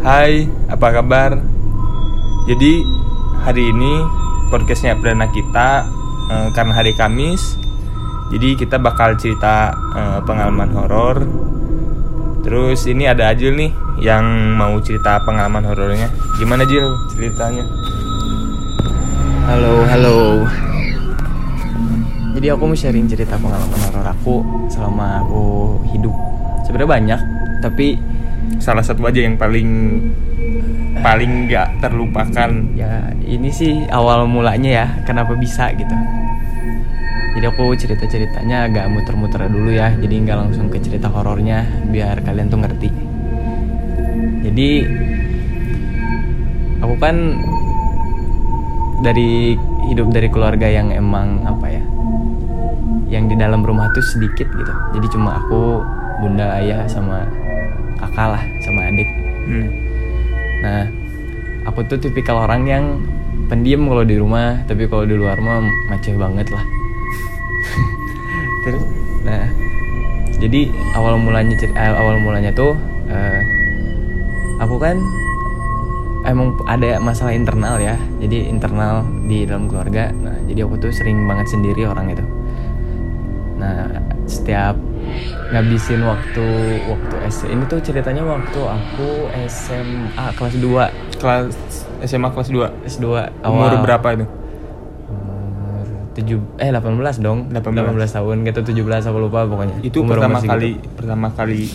Hai, apa kabar? Jadi hari ini podcastnya perdana kita eh, karena hari Kamis. Jadi kita bakal cerita eh, pengalaman horor. Terus ini ada Ajil nih yang mau cerita pengalaman horornya. Gimana Jil ceritanya? Halo, halo. Jadi aku mau sharing cerita pengalaman horor aku selama aku hidup. Sebenarnya banyak, tapi Salah satu aja yang paling paling nggak terlupakan. ya ini sih awal mulanya ya, kenapa bisa gitu. Jadi aku cerita-ceritanya agak muter-muter dulu ya, jadi nggak langsung ke cerita horornya, biar kalian tuh ngerti. Jadi aku kan dari hidup dari keluarga yang emang apa ya, yang di dalam rumah tuh sedikit gitu. Jadi cuma aku, bunda, ayah sama kakak lah, sama adik. Hmm. Nah, aku tuh tipikal orang yang pendiam kalau di rumah, tapi kalau di luar mah macet banget lah. Terus, nah, jadi awal mulanya eh, awal mulanya tuh eh, aku kan emang ada masalah internal ya, jadi internal di dalam keluarga. Nah, jadi aku tuh sering banget sendiri orang itu. Nah, setiap ngabisin waktu waktu S ini tuh ceritanya waktu aku SMA kelas 2 Kelas SMA kelas 2 S2 Umur berapa itu? 7 eh 18 dong. 18. 18 tahun gitu. 17 aku lupa pokoknya. Itu Umur pertama kali gitu. pertama kali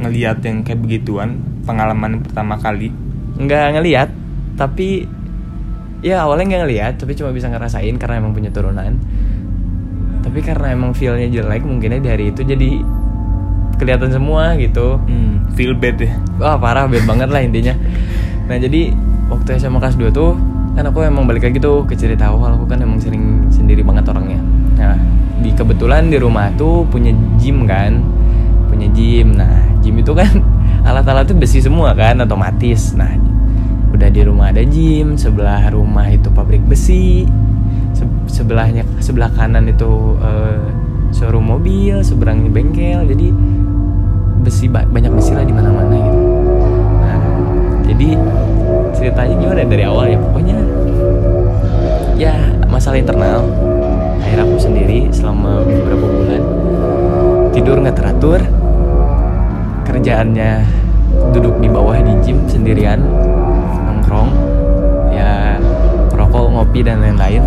ngelihat yang kayak begituan, pengalaman pertama kali. nggak ngelihat tapi ya awalnya nggak ngelihat tapi cuma bisa ngerasain karena emang punya turunan tapi karena emang feelnya jelek mungkinnya dari itu jadi kelihatan semua gitu. Hmm, feel bad ya. Wah parah bad banget lah intinya. Nah jadi waktu SMA kelas 2 tuh Kan aku emang balik lagi tuh ke cerita awal. Aku kan emang sering sendiri banget orangnya. Nah di kebetulan di rumah tuh punya gym kan. Punya gym. Nah gym itu kan alat-alat tuh besi semua kan otomatis. Nah udah di rumah ada gym Sebelah rumah itu pabrik besi Se- Sebelahnya sebelah kanan itu eh, showroom mobil Seberangnya bengkel Jadi besi ba- banyak besi lah di mana-mana gitu. Nah, jadi ceritanya gimana dari awal ya pokoknya ya masalah internal. Akhirnya aku sendiri selama beberapa bulan tidur nggak teratur, kerjaannya duduk di bawah di gym sendirian nongkrong ya merokok ngopi dan lain-lain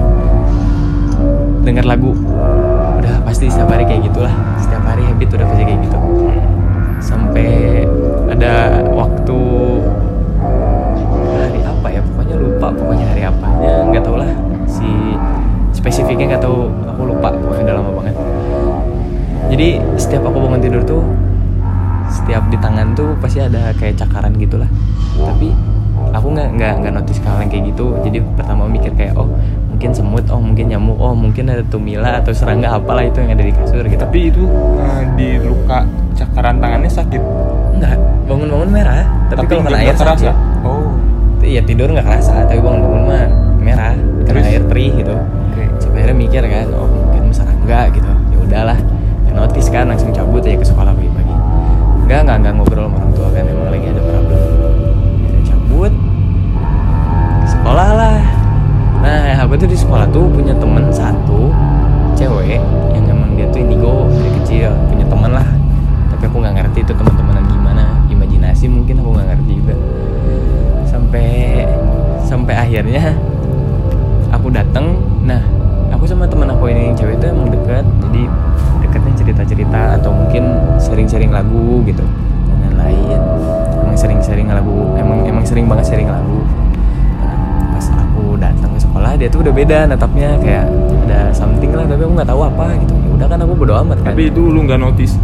dengar lagu udah pasti setiap hari kayak gitulah. Setiap hari habit udah pasti kayak gitu. Sampai ada waktu hari apa ya pokoknya lupa pokoknya hari apanya nggak tau lah. Si spesifiknya nggak tahu aku lupa pokoknya udah lama banget. Jadi setiap aku bangun tidur tuh setiap di tangan tuh pasti ada kayak cakaran gitulah. Tapi aku nggak nggak nggak notice hal yang kayak gitu. Jadi pertama mikir kayak oh mungkin semut oh mungkin nyamuk oh mungkin ada tumila atau serangga apalah itu yang ada di kasur gitu Tapi itu eh, di luka cakaran tangannya sakit. Enggak, bangun-bangun merah. Tapi, kalau kena air kerasa. sakit. Oh. Iya tidur nggak kerasa, tapi bangun-bangun mah merah. Kena Terus? air perih gitu. Oke. Sampai akhirnya mikir kan, oh mungkin serangga gitu. Ya udahlah, ya notice kan langsung cabut aja ke sekolah pagi-pagi. Enggak, enggak, enggak ngobrol sama orang tua kan emang aku tuh di sekolah tuh punya temen satu cewek yang emang dia tuh indigo dari kecil punya teman lah. Tapi aku nggak ngerti itu teman-temanan gimana. Imajinasi mungkin aku nggak ngerti juga. Sampai sampai akhirnya aku datang nah aku sama teman aku ini cewek itu emang dekat jadi dekatnya cerita-cerita atau mungkin sering-sering lagu gitu. Dan lain-lain. Emang sering-sering lagu emang emang sering banget sharing lagu dia tuh udah beda natapnya kayak ada something lah tapi aku nggak tahu apa gitu. Ya udah kan aku bodo amat kan. Tapi itu lu nggak notice.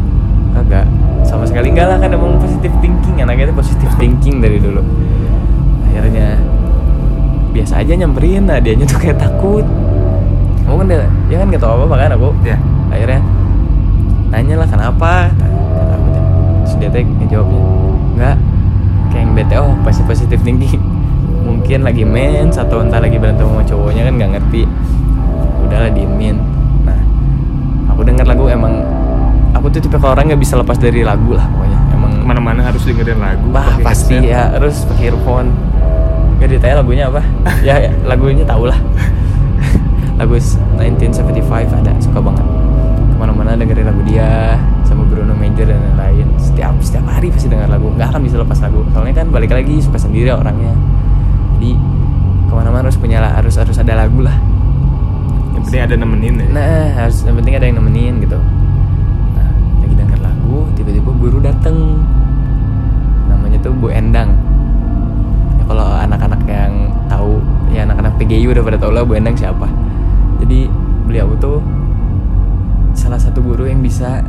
Kagak. Sama sekali enggak lah kan emang positive thinking Anaknya tuh positive thinking dari dulu. Akhirnya Biasa aja nyamperin Nah dianya tuh kayak takut. Kamu kan dia, kan gak tau apa-apa kan aku? Ya. Akhirnya Nanya lah kenapa? Tuh. Terus dia tuh ngejawabnya Enggak Kayak yang bete Oh pasti positive thinking Mungkin lagi mens Atau entah lagi berantem sama cowoknya kan gak ngerti Udahlah diemin Nah aku denger lagu emang aku tuh tipe orang nggak bisa lepas dari lagu lah pokoknya emang ke mana-mana harus dengerin lagu Bah pasti headset. ya harus pakai earphone. Gak ditanya lagunya apa? ya, ya, lagunya tau lah. lagu 1975 ada suka banget. Ke mana-mana dengerin lagu dia sama Bruno Major dan lain-lain. Setiap setiap hari pasti denger lagu. Nggak akan bisa lepas lagu. Soalnya kan balik lagi suka sendiri orangnya. Jadi ke mana-mana harus punya lah, harus harus ada lagu lah. yang penting ada nemenin ya Nah, harus yang penting ada yang nemenin gitu. Nah, lagi denger lagu, tiba-tiba guru dateng. Namanya tuh Bu Endang. Ya kalau anak-anak yang tahu, ya anak-anak PGI udah pada tahu lah Bu Endang siapa. Jadi beliau tuh salah satu guru yang bisa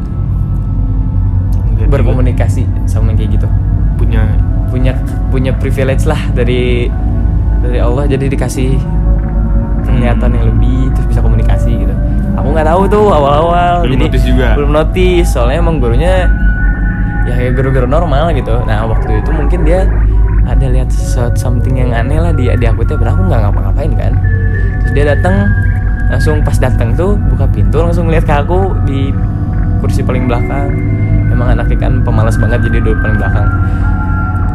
juga berkomunikasi sama kayak gitu. punya Punya punya privilege lah dari dari Allah jadi dikasih penglihatan yang lebih terus bisa komunikasi gitu. Aku nggak tahu tuh awal-awal Belum jadi notice juga? belum notice. Soalnya emang gurunya ya kayak guru-guru normal gitu. Nah waktu itu mungkin dia ada lihat sesuatu something yang aneh lah di di aku tuh aku nggak ngapa-ngapain kan. Terus dia datang langsung pas datang tuh buka pintu langsung lihat ke aku di kursi paling belakang. Emang anaknya kan pemalas banget jadi duduk paling belakang.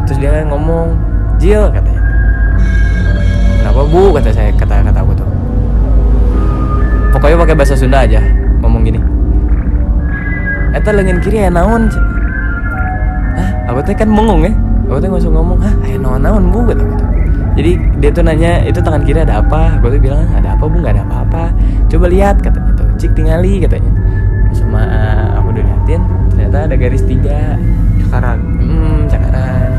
Terus dia ngomong Jil katanya kenapa bu? Kata saya kata kata aku tuh. Pokoknya pakai bahasa Sunda aja ngomong gini. Eta lengan kiri ya naon. Hah, aku teh kan bengong ya. Aku teh langsung ngomong, hah? Aya naon-naon bu? Kata gitu Jadi dia tuh nanya, itu tangan kiri ada apa? Aku tuh bilang, ada apa bu? Gak ada apa-apa. Coba lihat katanya tuh, cik tingali katanya. Sama aku udah liatin, ternyata ada garis tiga. Sekarang Hmm, cakaran.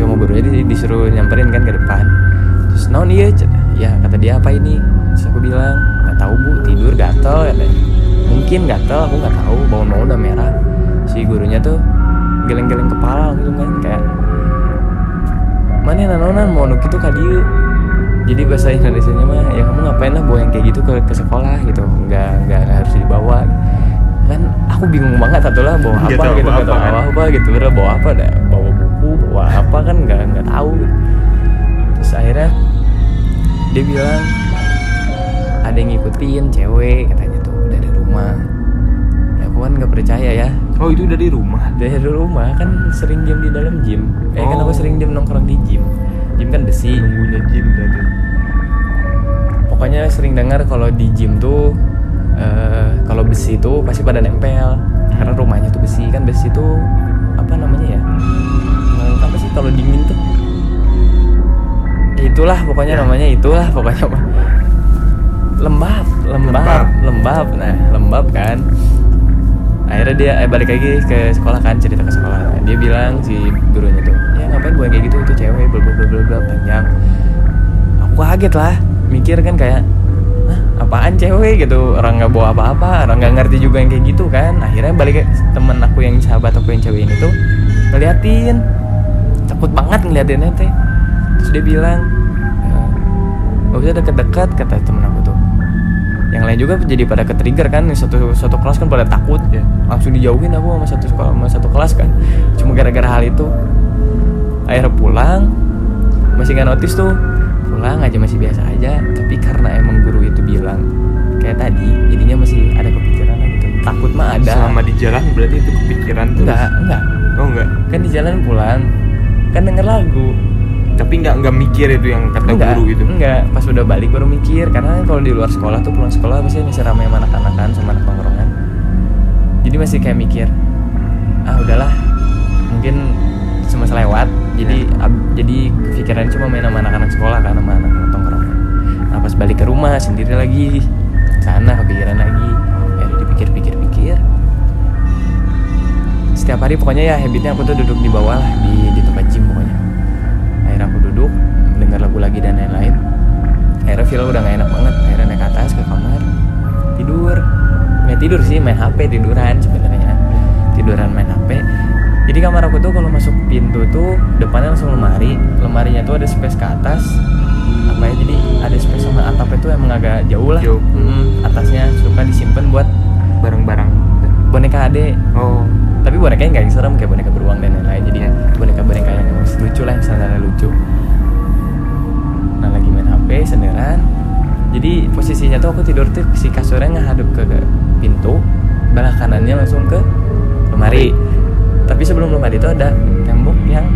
Terus sama gurunya di- disuruh nyamperin kan ke depan. Terus naon iya? Ya kata dia apa ini? Terus aku bilang nggak tahu bu, tidur gatel katanya. Mungkin gatel, aku nggak tahu. Bangun-bangun udah merah. Si gurunya tuh geleng-geleng kepala gitu kan kayak mana nanonan mau nuk itu kadieu jadi bahasa Indonesia nya mah ya kamu ngapain lah bawa yang kayak gitu ke, ke sekolah gitu nggak nggak harus dibawa kan aku bingung banget satu lah bawa apa tahu gitu bawa apa gitu udah bawa apa dah bawa buku bawa apa nggak nggak tahu. Gitu. terus akhirnya dia bilang ada yang ngikutin cewek katanya tuh dari rumah. Ya aku kan nggak percaya ya. Oh itu dari rumah? Dari rumah kan sering diam di dalam gym. Eh kan aku Oh. sering diam nongkrong di gym. Gym kan besi. Nunggunya gym dari pokoknya sering dengar kalau di gym tuh eh, kalau besi tuh pasti pada nempel. Karena rumahnya tuh besi. Kan besi tuh apa namanya ya kalau dingin tuh. Itulah pokoknya Ya. namanya itulah pokoknya lembab lembab Lembab. lembab. Nah lembab kan. Akhirnya dia eh, balik lagi ke sekolah kan cerita ke sekolah. Nah, dia bilang si gurunya tuh ya ngapain gue kayak gitu? Itu cewek bla bla bla bla panjang aku kaget lah mikir kan kayak Hah, apaan cewek? Gitu. Orang nggak bawa apa-apa orang nggak ngerti juga yang kayak gitu kan. Akhirnya balik ke temen aku yang sahabat aku yang cewek ini tuh ngeliatin takut banget ngeliatinnya teh. Terus dia bilang "Eh, gak usah deket-deket kata temen aku tuh. Yang lain juga jadi pada ke trigger kan satu satu kelas kan pada takut. Ya. langsung dijauhin aku sama satu sekolah sama satu kelas kan. Cuma gara-gara hal itu akhirnya pulang masih nggak notice tuh. Pulang aja masih biasa aja. Tapi karena emang guru itu bilang kayak tadi jadinya masih ada kepikiran gitu takut mah ada. Selama di jalan berarti itu kepikiran tuh enggak enggak oh enggak kan di jalan pulang kan denger lagu. Tapi nggak nggak mikir itu yang kata enggak, guru itu enggak pas udah balik baru mikir karena kalau di luar sekolah tuh pulang sekolah pasti masih ramai sama anak-anak kan sama anak tongkrongan jadi masih kayak mikir ah udahlah mungkin cuma selewat. Jadi ab- jadi kepikiran cuma main sama anak-anak sekolah kan sama anak-anak tongkrongan nah pas balik ke rumah sendiri lagi sana kepikiran lagi. Ya udah dipikir-pikir-pikir setiap hari pokoknya ya habitnya aku tuh duduk di bawah lah di di lagi dan lain-lain. Akhirnya feel udah gak enak banget. Akhirnya naik ke atas ke kamar. Tidur. Nggak tidur sih main hp tiduran sebenarnya. Tiduran main hp jadi kamar aku tuh kalau masuk pintu tuh depannya langsung lemari. Lemarinya tuh ada space ke atas. Apa ya jadi ada space sama atapnya tuh emang agak jauh lah. Jauh. Mm, atasnya suka disimpan buat barang-barang. boneka ade. Oh. Tapi bonekanya nggak yang serem kayak boneka beruang dan lain-lain. Jadi boneka-boneka yang lucu lah yang lucu senderan jadi posisinya tuh aku tidur tuh si kasurnya ngadep ke, ke pintu belah kanannya langsung ke lemari. Tapi sebelum lemari itu ada tembok yang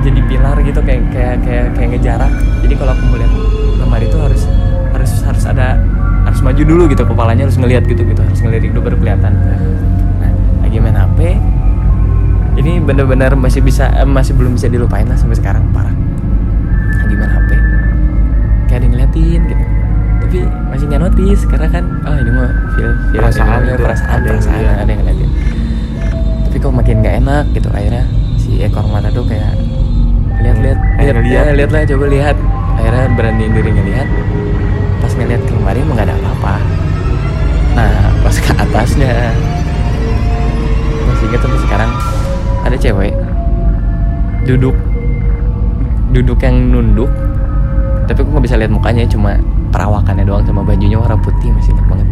jadi pilar gitu kayak kayak kayak kayak ngejarak. Jadi kalau aku melihat lemari itu harus harus harus ada harus maju dulu gitu kepalanya harus ngelihat gitu gitu. Harus ngelirik dulu baru kelihatan. Nah lagi main HP ini bener-bener masih bisa eh, masih belum bisa dilupain lah sampai sekarang parah yang ngeliatin gitu. Tapi masih nggak notice karena kan oh ini mah feel, feel Perasaan ya, gitu. perasaan Ada yang perasaan ngeliat. ada yang ngeliatin tapi kok makin nggak enak gitu. Akhirnya si ekor mata tuh kayak lihat-lihat lihat ya lihat lah coba lihat. Akhirnya beraniin diri ngelihat. Pas ngeliat ke lemari emang nggak ada apa-apa. Nah pas ke atasnya. Masih inget sampai sekarang ada cewek duduk duduk yang nunduk tapi aku nggak bisa lihat mukanya cuma perawakannya doang sama bajunya warna putih masih inget banget.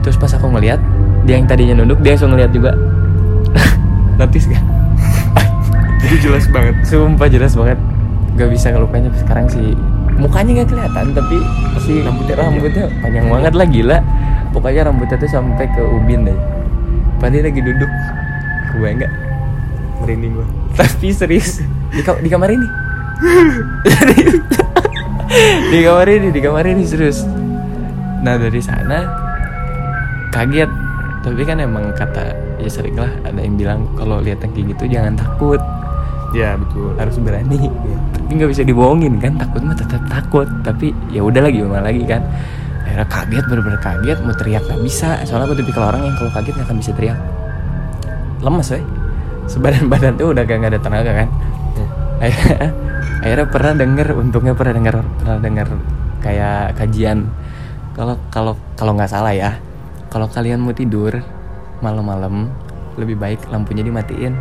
Terus pas aku ngeliat dia yang tadinya nunduk dia langsung ngeliat juga. Notice gak Jadi jelas banget. sumpah jelas banget. Gak bisa ngelupain sampai sekarang sih mukanya nggak kelihatan tapi si Rambutnya rambutnya, panjang banget lah gila. Pokoknya rambutnya tuh sampai ke ubin deh. Padahal dia lagi duduk. Gue nggak? Merinding gua. tapi serius di, ka- di kamar ini di kamar ini di kamar ini serius. Nah dari sana kaget. Tapi kan emang kata ya sering lah ada yang bilang kalau lihat yang kayak gitu jangan takut. Ya betul. harus berani. Tapi nggak bisa dibohongin kan? Takut mah tetap takut. Tapi ya udah lagi gimana lagi kan? Akhirnya kaget bener-bener kaget. Mau teriak nggak bisa. Soalnya aku tipikal orang yang kalau kaget nggak akan bisa teriak. Lemes weh sebadan badan tuh udah gak, ada tenaga kan? Akhirnya, akhirnya pernah denger untungnya pernah denger pernah denger kayak kajian kalau kalau kalau nggak salah ya kalau kalian mau tidur malam-malam lebih baik lampunya dimatiin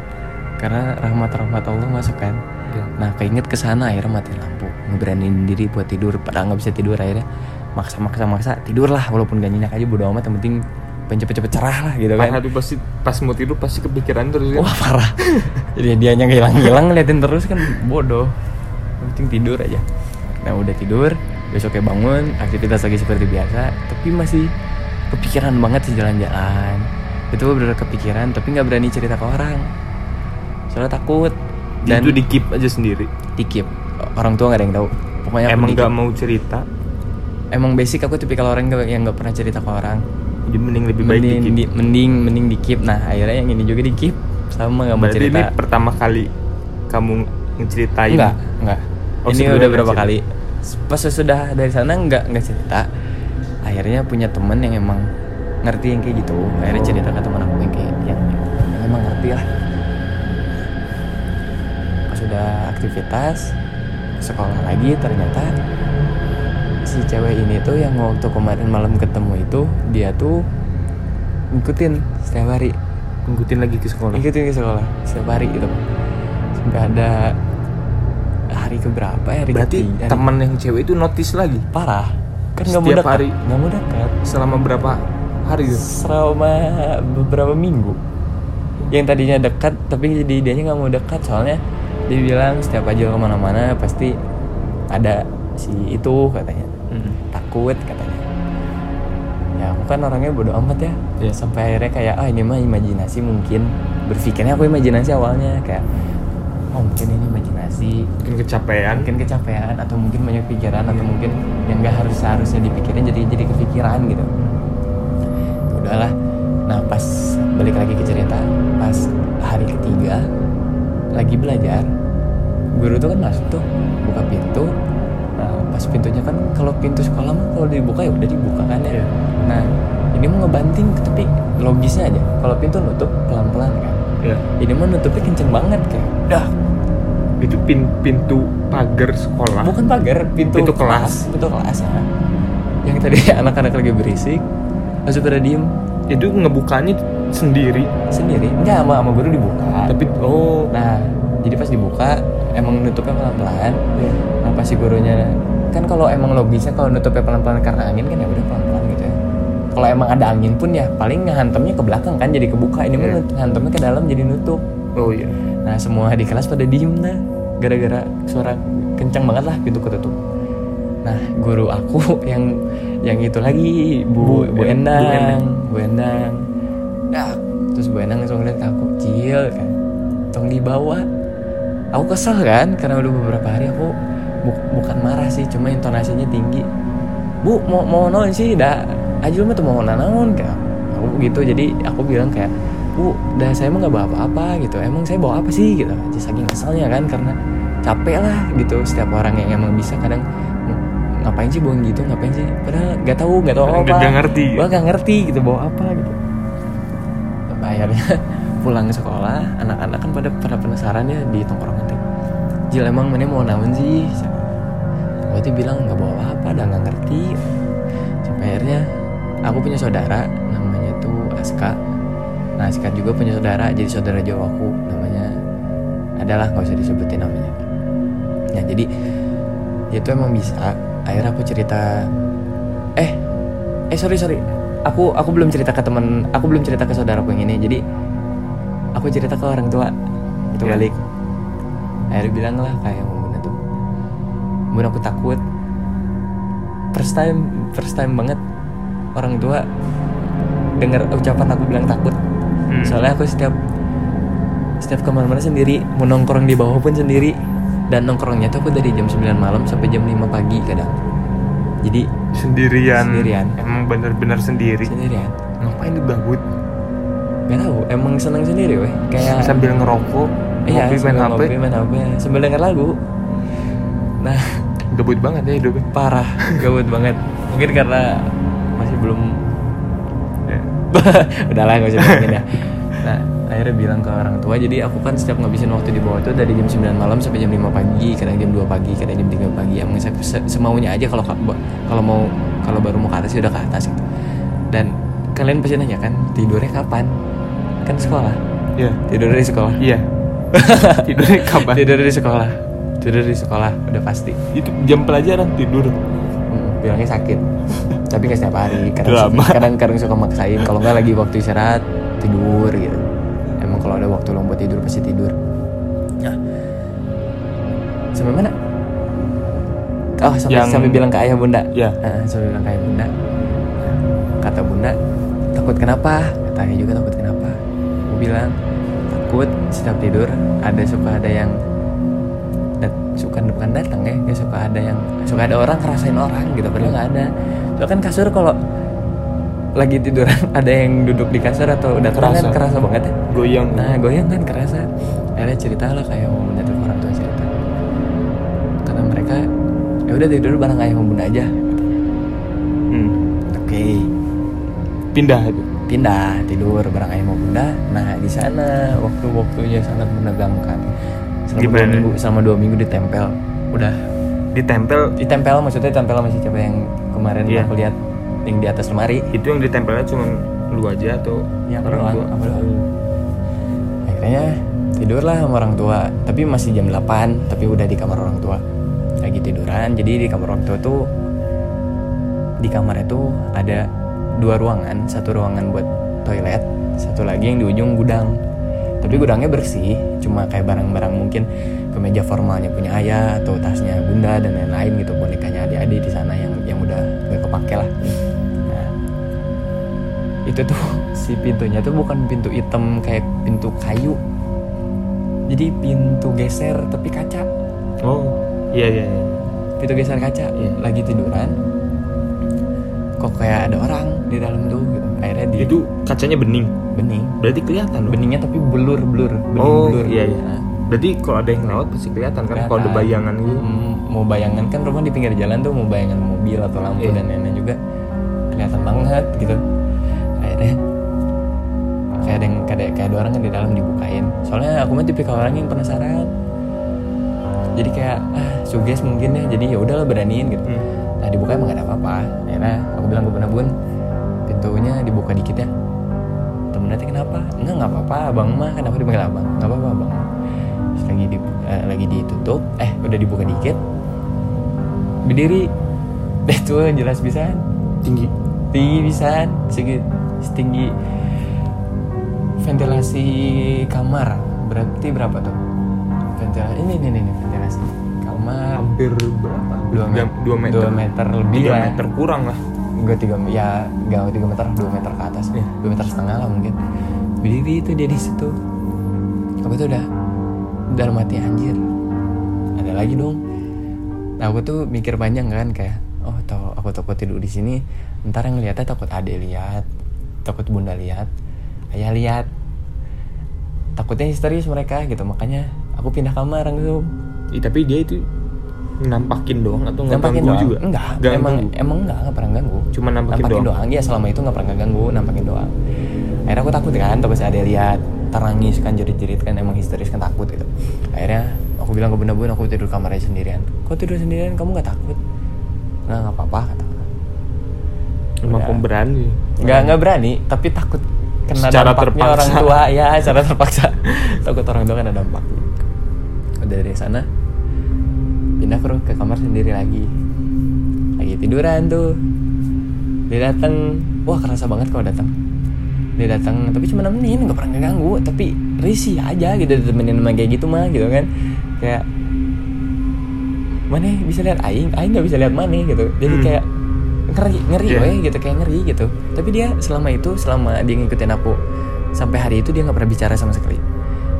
karena rahmat-rahmat Allah masuk kan Ya. nah keinget ke sana akhirnya matiin lampu ngeberaniin diri buat tidur padahal nggak bisa tidur akhirnya maksa maksa maksa tidur lah walaupun gak nyenyak aja bodo amat yang penting pengen cepet-cepet cerah lah gitu kan Parah tuh pasti pas mau tidur pasti kepikiran terus kan. Wah parah. Jadi dia nya hilang-hilang ngeliatin terus kan bodoh. Yang penting tidur aja. Nah udah tidur, besoknya bangun, aktivitas lagi seperti biasa, tapi masih kepikiran banget sih jalan-jalan. Itu bener kepikiran, tapi nggak berani cerita ke orang. Soalnya takut. Dan itu di keep aja sendiri. dikip. Orang tua nggak ada yang tahu. Pokoknya Emang nggak mau cerita. Emang basic aku tipikal orang nggak- yang nggak pernah cerita ke orang. Jadi mending lebih baik di mending, keep. di, mending mending di keep. Nah akhirnya yang ini juga di keep sama nggak mau cerita. ini pertama kali kamu ngeceritain. Enggak, enggak. Oh, ini udah berapa nggak kali. Pas sudah dari sana enggak enggak cerita. Akhirnya punya temen yang emang ngerti yang kayak gitu. Akhirnya cerita ke teman aku yang kayak yang, yang emang ngerti lah. Pas sudah aktivitas sekolah lagi ternyata si cewek ini tuh yang waktu kemarin malam ketemu itu dia tuh ngikutin setiap hari Ngikutin lagi ke sekolah. ngikutin ke sekolah setiap hari gitu sampai ada hari keberapa ya hari Berarti ketiga, hari- teman yang cewek itu notice lagi? Parah. Kan nggak dekat. hari? nggak mau dekat. Selama berapa hari tuh? selama beberapa minggu. Yang tadinya dekat tapi jadi dia nggak mau dekat. Soalnya dia bilang setiap aja ke mana-mana pasti ada si itu katanya. Mm. takut katanya. Ya aku kan orangnya bodo amat ya. Iya. sampai akhirnya kayak ah ini mah imajinasi mungkin. Berpikirnya aku imajinasi awalnya kayak oh mungkin ini imajinasi. Mungkin kecapean. mungkin kecapean atau mungkin banyak pikiran atau mungkin yang nggak harus seharusnya dipikirin jadi jadi kepikiran gitu. Udahlah. Nah pas balik lagi ke cerita pas hari ketiga lagi belajar. Guru tuh kan masuk tuh buka pintu. Nah pas pintunya kan kalau pintu sekolah mah kalau dibuka ya udah dibuka kan ya. Iya. nah ini mau ngebanting tapi logisnya aja. Kalau pintu nutup pelan pelan kan. Ya. ini mah nutupnya kenceng banget kayak dah Itu pin pintu pagar sekolah. bukan pagar pintu, Pintu kelas. pintu kelas ya. yang tadi anak-anak lagi berisik langsung pada diem Itu ngebukanya sendiri. sendiri enggak sama sama guru dibuka Tapi oh nah jadi pas dibuka emang nutupnya pelan-pelan nah pas si gurunya kan kalau emang logisnya kalau nutupnya pelan-pelan karena angin kan ya udah pelan-pelan gitu ya kalau emang ada angin pun ya paling ngehantamnya ke belakang kan jadi kebuka ini mah Iya. ngehantamnya ke dalam jadi nutup oh iya. Nah semua di kelas pada diem dah. Gara-gara suara kencang banget lah pintu ketutup. Nah guru aku yang yang itu lagi Bu, Bu- Bu, Bu Endang. Endang. Bu Endang. Dak. Terus Bu Endang langsung ngeliat ke aku Cil kan tong dibawa aku kesel kan karena udah beberapa hari aku bu- bukan marah sih cuma intonasinya tinggi. Bu mau mau naon sih? Dah aja lu mah tuh mau naon kan. Aku gitu jadi aku bilang kayak bu dah saya emang nggak bawa apa-apa gitu. Emang saya bawa apa sih? gitu. Aja saking keselnya kan karena capek lah gitu setiap orang yang emang bisa kadang "Hmm, ngapain sih buang gitu ngapain sih? Padahal nggak tahu nggak tahu apa nggak ngerti. gua nggak ngerti gitu bawa apa gitu. Akhirnya pulang ke sekolah anak-anak kan pada pada penasaran ya di tongkrongan teh Jil emang mana mau naon sih? Waktu bilang nggak bawa apa dah nggak ngerti. Sampai akhirnya aku punya saudara namanya tuh Aska nah Aska juga punya saudara jadi saudara jauh aku namanya adalah nggak usah disebutin namanya. Ya jadi dia tuh emang bisa akhirnya aku cerita eh eh sorry sorry aku aku belum cerita ke teman aku belum cerita ke saudaraku yang ini jadi aku cerita ke orang tua itu Ya. balik. Akhirnya bilang lah kayak bunda tuh. Bunda aku takut. First time first time banget orang tua dengar ucapan aku bilang takut Hmm. soalnya aku setiap setiap ke mana-mana sendiri mau nongkrong di bawah pun sendiri. Dan nongkrongnya tuh aku dari jam 9 malam sampai jam 5 pagi kadang. Jadi sendirian. Sendirian. emang bener-bener sendiri. Sendirian. Ngapain di gabut Gak tahu, emang seneng sendiri weh. Kayak sambil ngerokok iya, ngopi main sambil hp ngopi, main HP Sambil denger lagu. Nah, gabut banget ya hidupnya. parah, gabut banget. Mungkin karena masih belum Ya. Udahlah gak usah ngomongin ya Nah, akhirnya bilang ke orang tua Jadi aku kan setiap ngabisin waktu di bawah itu Dari jam 9 malam sampai jam 5 pagi Kadang jam 2 pagi, kadang jam 3 pagi. Se- se- semaunya aja kalau kalau mau kalau baru mau ke atas ya udah ke atas gitu. Dan kalian pasti nanya kan Tidurnya kapan? Kan sekolah. Iya. Tidur di sekolah. Iya. Tidurnya kapan? Tidur di sekolah. Tidur di sekolah udah pasti. Itu jam pelajaran tidur. Hmm, bilangnya sakit. Tapi gak setiap hari kadang kadang kadang suka maksain. Kalau nggak lagi waktu istirahat tidur gitu emang kalau ada waktu luang buat tidur pasti tidur. Nah sampai mana? Oh sampai Yang- sampai bilang ke ayah bunda. Ya. Nah, sampai bilang ke ayah bunda. Kata bunda takut kenapa? Kata ayah juga takut kenapa? Aku bilang takut setiap tidur ada suka ada yang dat- suka bukan datang ya ya suka ada yang suka ada orang ngerasain orang gitu padahal nggak ada. Soalnya kan kasur kalau lagi tiduran ada yang duduk di kasur atau udah kerasa Kerasa. kan? Kerasa. Banget ya? Goyang. Nah goyang kan kerasa. Akhirnya cerita lah kayak mau tuh orang tua cerita. Kata mereka ya udah tidur bareng ayah mau bunda aja. Hmm. oke. Pindah itu? Pindah tidur bareng ayah mau bunda. Nah di sana waktu waktunya sangat menegangkan. Selama dua Gimana? minggu selama dua minggu ditempel. Udah. Ditempel? Ditempel maksudnya tempel sama si cewek yang kemarin Iya. aku lihat yang di atas lemari. Itu yang ditempelnya cuma lu aja atau ya orang tua? akhirnya tidurlah sama orang tua tapi masih jam 8 tapi udah di kamar orang tua. Lagi tiduran jadi di kamar orang tua tuh di kamar itu ada dua ruangan satu ruangan buat toilet satu lagi yang di ujung gudang. Tapi gudangnya bersih cuma kayak barang-barang mungkin kemeja formalnya punya ayah atau tasnya bunda dan lain-lain gitu bonekanya adik-adik di sana yang yang udah gak kepake lah itu tuh si pintunya tuh bukan pintu hitam kayak pintu kayu. Jadi pintu geser tapi kaca. Oh iya iya, iya. pintu geser kaca Iya. lagi tiduran. Kok kayak ada orang di dalam tuh gitu akhirnya di itu kacanya bening? Bening. Berarti kelihatan dong beningnya tapi blur blur bening oh blur. iya iya. Nah, berarti kalau ada yang lewat pasti kelihatan kan kalau ada bayangan gitu? Hmm, mau bayangan kan rumah di pinggir jalan tuh mau bayangan mobil atau lampu Iya. dan lain-lain juga kelihatan banget gitu akhirnya kayak ada yang kayak kayak ada orang kan di dalam dibukain. Soalnya aku mah tipikal orang yang penasaran. Jadi kayak ah suges mungkin ya jadi ya udahlah beraniin gitu. Hmm. nah dibuka emang gak ada apa-apa. Akhirnya aku bilang ke bunda bun pintunya dibuka dikit ya. Temen nanti kenapa? Enggak nggak apa-apa abang mah aku dipanggil abang. Nggak apa-apa abang. Terus lagi di eh, lagi ditutup eh udah dibuka dikit. Berdiri. Itu jelas bisa tinggi. Tinggi bisa segi setinggi ventilasi kamar. Berarti berapa tuh? Ventilasi ini ini ini ventilasi kamar. Hampir berapa? Dua meter, dua meter. dua meter lebih Tiga lah. meter kurang lah. Enggak tiga ya enggak tiga meter dua meter ke atas. Iya. dua meter setengah lah mungkin. Berdiri itu dia di situ. Aku tuh udah dalam hati anjir. Ada lagi dong. Nah aku tuh mikir panjang kan kayak oh tau aku takut tidur di sini. Ntar yang ngeliatnya takut ade lihat takut bunda lihat ayah lihat. Takutnya histeris mereka gitu makanya aku pindah kamar langsung. Ih, tapi dia itu nampakin doang atau nggak nampakin ganggu doang. juga? Enggak Nggak emang ganggu. emang enggak enggak pernah ganggu. Cuma nampakin doang. ya selama itu nggak pernah ganggu nampakin doang. Akhirnya aku takut kan takut ada lihat terangis kan jerit-jerit kan emang histeris kan takut gitu. Akhirnya aku bilang ke bunda bun aku tidur kamarnya sendirian. Kok tidur sendirian? Kamu nggak takut? Nggak nggak apa-apa kata. Emang Udah. pemberani. Nggak nggak berani tapi takut kena Secara dampaknya terpaksa. orang tua. Ya secara terpaksa. Takut orang tua kena dampaknya udah dari sana pindah ke, ke kamar sendiri lagi. Lagi tiduran tuh. Dia datang wah kerasa banget kalau datang dia datang tapi cuma nemenin nggak pernah ngeganggu. Tapi risih aja gitu ditemenin sama kayak gitu mah gitu kan. Kayak mana bisa lihat aing? Aing nggak bisa lihat mana gitu. Jadi Hmm. Ngeri ngeri Iya. weh, gitu kayak ngeri gitu. Tapi dia selama itu selama dia ngikutin aku sampai hari itu dia nggak pernah bicara sama sekali.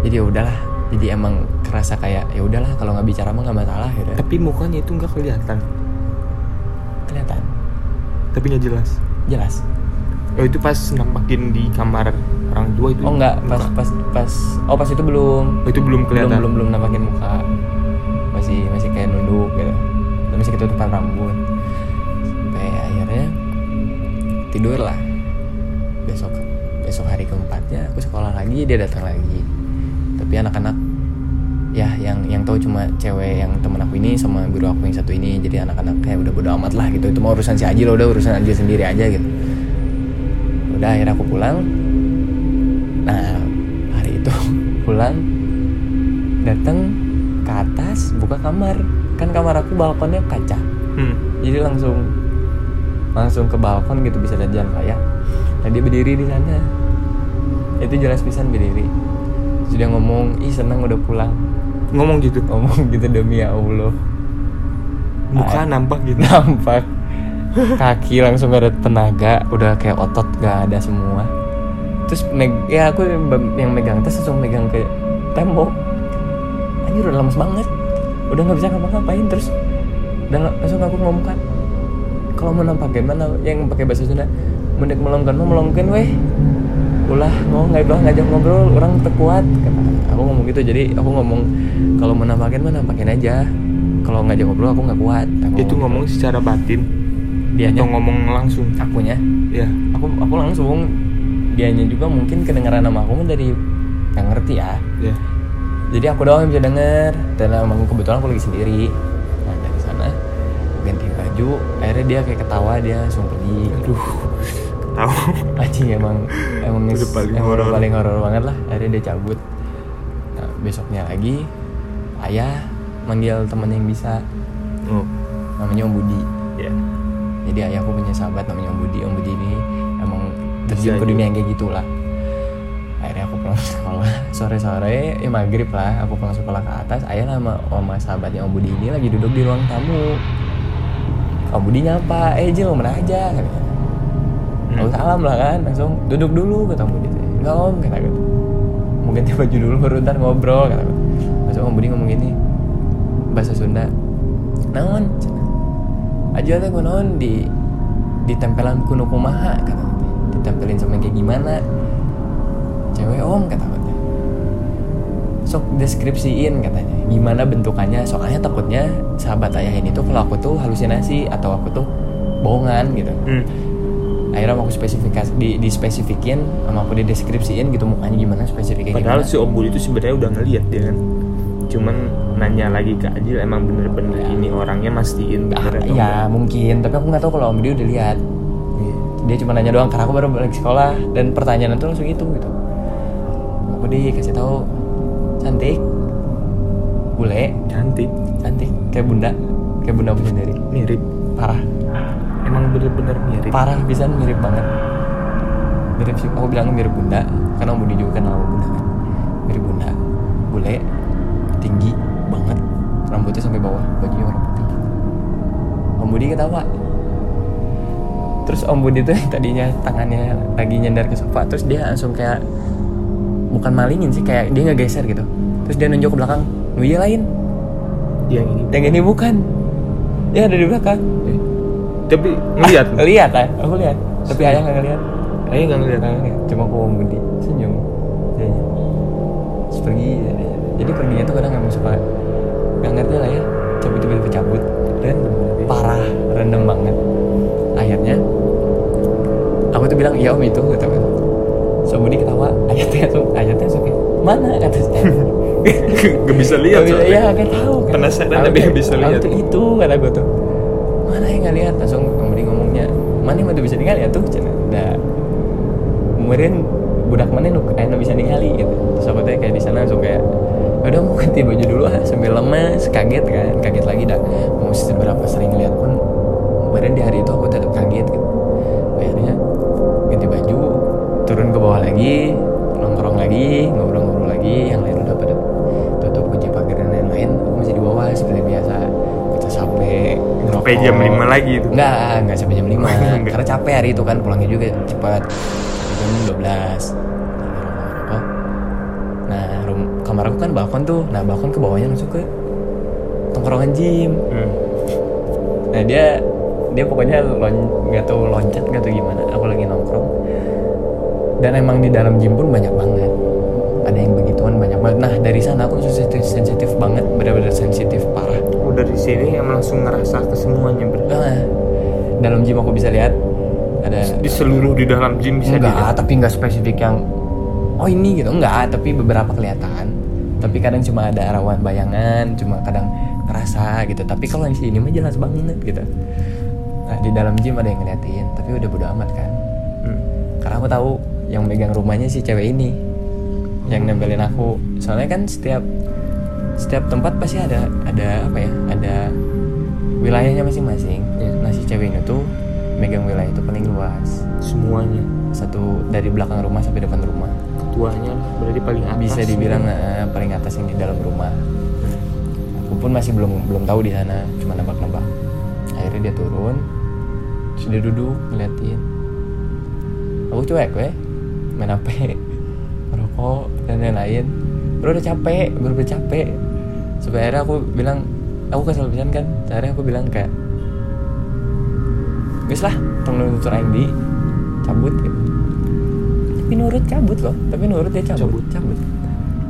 Jadi ya udahlah jadi emang kerasa kayak ya udahlah kalau nggak bicara mah nggak masalah gitu. Tapi mukanya itu nggak kelihatan. Kelihatan. Tapi nggak jelas. Jelas. Oh itu pas nampakin di kamar orang tua itu? Oh enggak pas pas pas oh pas itu belum. Oh, itu belum belum kelihatan. belum belum nampakin muka. Masih masih kayak nunduk gitu. Masih ketutupan rambut akhirnya tidur lah. Besok besok hari keempatnya aku sekolah lagi dia datang lagi. Tapi anak-anak ya yang yang tahu cuma cewek yang temen aku ini sama guru aku yang satu ini jadi anak-anak kayak udah bodo amat lah gitu. Itu mau urusan si Aji loh udah urusan Aji sendiri aja gitu. Udah akhirnya aku pulang. Nah hari itu pulang datang ke atas buka kamar. Kan kamar aku balkonnya kaca. Hmm. jadi langsung langsung ke balkon gitu bisa lihat jalan raya. Nah dia berdiri di sana. Itu jelas pisan berdiri. Dia ngomong ih senang udah pulang. Ngomong gitu? Ngomong gitu demi ya Allah. Muka Ah. nampak gitu? Nampak. Kaki langsung gak ada tenaga udah kayak otot gak ada semua. Terus meg ya aku yang, yang megang tas langsung megang ke tembok. Anjir udah lemes banget. Udah nggak bisa ngapa-ngapain terus dan langsung aku ngomong kan kalau mau nampakin mana yang pakai bahasa Sunda? Mendek melongkan mah melongkan weh. Ulah mau nggak ulah ngajak ngobrol orang terkuat kata aku. Ngomong gitu jadi aku ngomong kalau mau nampakin mah nampakin aja. Kalau ngajak ngobrol aku nggak kuat. Aku itu ngomong secara batin? Dianya? Atau ngomong langsung? Akunya? Ya aku aku langsung dianya juga mungkin kedengeran nama aku dari nggak ngerti ya. Ya jadi aku doang yang bisa denger. Dan emang kebetulan aku lagi sendiri baju akhirnya dia kayak ketawa dia langsung pergi. Aduh. Tahu. Anjing emang emang Udah paling emang horor. paling horor banget lah. Akhirnya dia cabut. Nah, besoknya lagi ayah manggil temen yang bisa. Oh. Namanya Om Budi. Ya jadi ayahku punya sahabat namanya Om Budi. Om Budi ini emang terjun ke dunia yang kayak gitulah. Akhirnya aku pulang sekolah. Sore-sore ya maghrib lah aku pulang sekolah ke atas. Ayah sama sama sahabatnya Om Budi ini lagi duduk di ruang tamu Om Budi nyapa eh Jil mau mana aja katanya Hmm. Aku salam lah kan langsung duduk dulu kata Om Budi. Enggak om kata mau ganti baju dulu baru ntar ngobrol kata aku. Terus Om Budi ngomong gini bahasa Sunda naon? Aja teh naon di ditempelan kuno kumaha kata teh. ditempelin sama kayak gimana? Cewek om kata teh. sok deskripsiin katanya gimana bentukannya. Soalnya takutnya sahabat ayah ini tuh kalau aku tuh halusinasi atau aku tuh bohongan gitu. Hmm. akhirnya aku spesifikasi di, dispesifikin sama aku dideskripsiin gitu mukanya gimana spesifiknya padahal gimana si Om Budi itu sebenarnya udah ngeliat ya kan. Cuman nanya lagi ke Ajil emang bener-bener Ya. ini orangnya mastiin Ah, ya mungkin. Tapi aku nggak tahu kalau om Budi udah lihat. Iya. dia cuma nanya doang karena aku baru balik sekolah. Dan pertanyaan itu langsung itu gitu. Aku dikasih tahu cantik bule. Cantik. Cantik. Kayak bunda. Kayak bunda aku sendiri mirip. Parah. Emang bener-bener mirip. Parah bisa mirip banget. Mirip sih. Aku bilang mirip bunda. Karena om Budi juga kenal sama bunda kan. Mirip bunda. Bule. Tinggi banget. Rambutnya sampai bawah. Bajunya warna putih. Om Budi ketawa. Terus om Budi tuh tadinya tangannya lagi nyender ke sofa. Terus dia langsung kayak bukan malingin sih. Kayak dia nggak geser gitu. Terus dia nunjuk ke belakang iya lain. Yang ini yang ini bukan. Dia ada di belakang. Eh, tapi ngeliat. Lihat lah aku lihat. Tapi ayah nggak ngeliat. Ayah nggak ngeliat. Ngeliat. Cuma aku ngomong Budi senyum. Dia terus pergi dia. jadi perginya tuh kadang nggak suka nggak ngerti lah ya. Cabut tiba-tiba cabut random parah random banget. Akhirnya aku tuh bilang iya om itu gitu kan so Budi ketawa ayatnya langsung ayatnya kayak mana? kata Gak bisa lihat Gak soalnya. iya gak tahu kan Penasaran tapi gak bisa lihat. tuh itu kata gue tuh mana yang gak lihat? Langsung Budi ngomongnya mana yang tuh bisa ningali ya tuh cina udah kemudian budak mana nu ayo bisa ningali gitu. Terus aku tuh kayak di sana langsung kayak udah mau ganti baju dulu ah sambil lemes kaget kan kaget lagi dah. Mau seberapa sering lihat pun kemudian di hari sampai Sampai jam 5 lagi itu. enggak enggak sampai jam 5 Enggak. karena capek hari itu kan pulangnya juga cepat jam 12 Ngerokok. nah rum kamar aku kan balkon tuh nah balkon ke bawahnya langsung ke tongkrongan gym Hmm. Nah dia dia pokoknya lon nggak tahu loncat nggak tahu gimana. Aku lagi nongkrong dan emang di dalam gym pun banyak banget. Ada yang begituan banyak banget. Nah dari sana aku sensitif sensitif banget, benar-benar sensitif parah. Oh dari sini yang langsung dalam gym aku bisa lihat ada Di seluruh di dalam gym bisa enggak, dilihat. tapi enggak spesifik yang oh ini gitu enggak, tapi beberapa kelihatan. Tapi kadang cuma ada rawan bayangan, cuma kadang ngerasa gitu. Tapi kalau di sini mah jelas banget gitu. Nah, di dalam gym ada yang ngeliatin, tapi udah bodo amat kan. Hmm. Karena aku tahu yang megang rumahnya si cewek ini yang nempelin aku. Soalnya kan setiap setiap tempat pasti ada ada apa ya? Ada wilayahnya masing-masing. Si cewek ini tuh megang wilayah itu paling luas. Semuanya. satu dari belakang rumah sampai depan rumah. Ketuanya lah, berarti paling atas. bisa dibilang eh, paling atas yang di dalam rumah. Aku pun masih belum belum tahu di sana cuma nebak-nebak. Akhirnya dia turun terus dia duduk ngeliatin. Aku cuek weh. Main hp merokok dan lain-lain. Bro udah capek bro udah capek. Sampai akhirnya aku bilang aku kesel pisan kan. Akhirnya aku bilang kayak guys lah tolong nutur aing di cabut gitu. Tapi nurut cabut loh tapi nurut dia cabut. Cabut. cabut.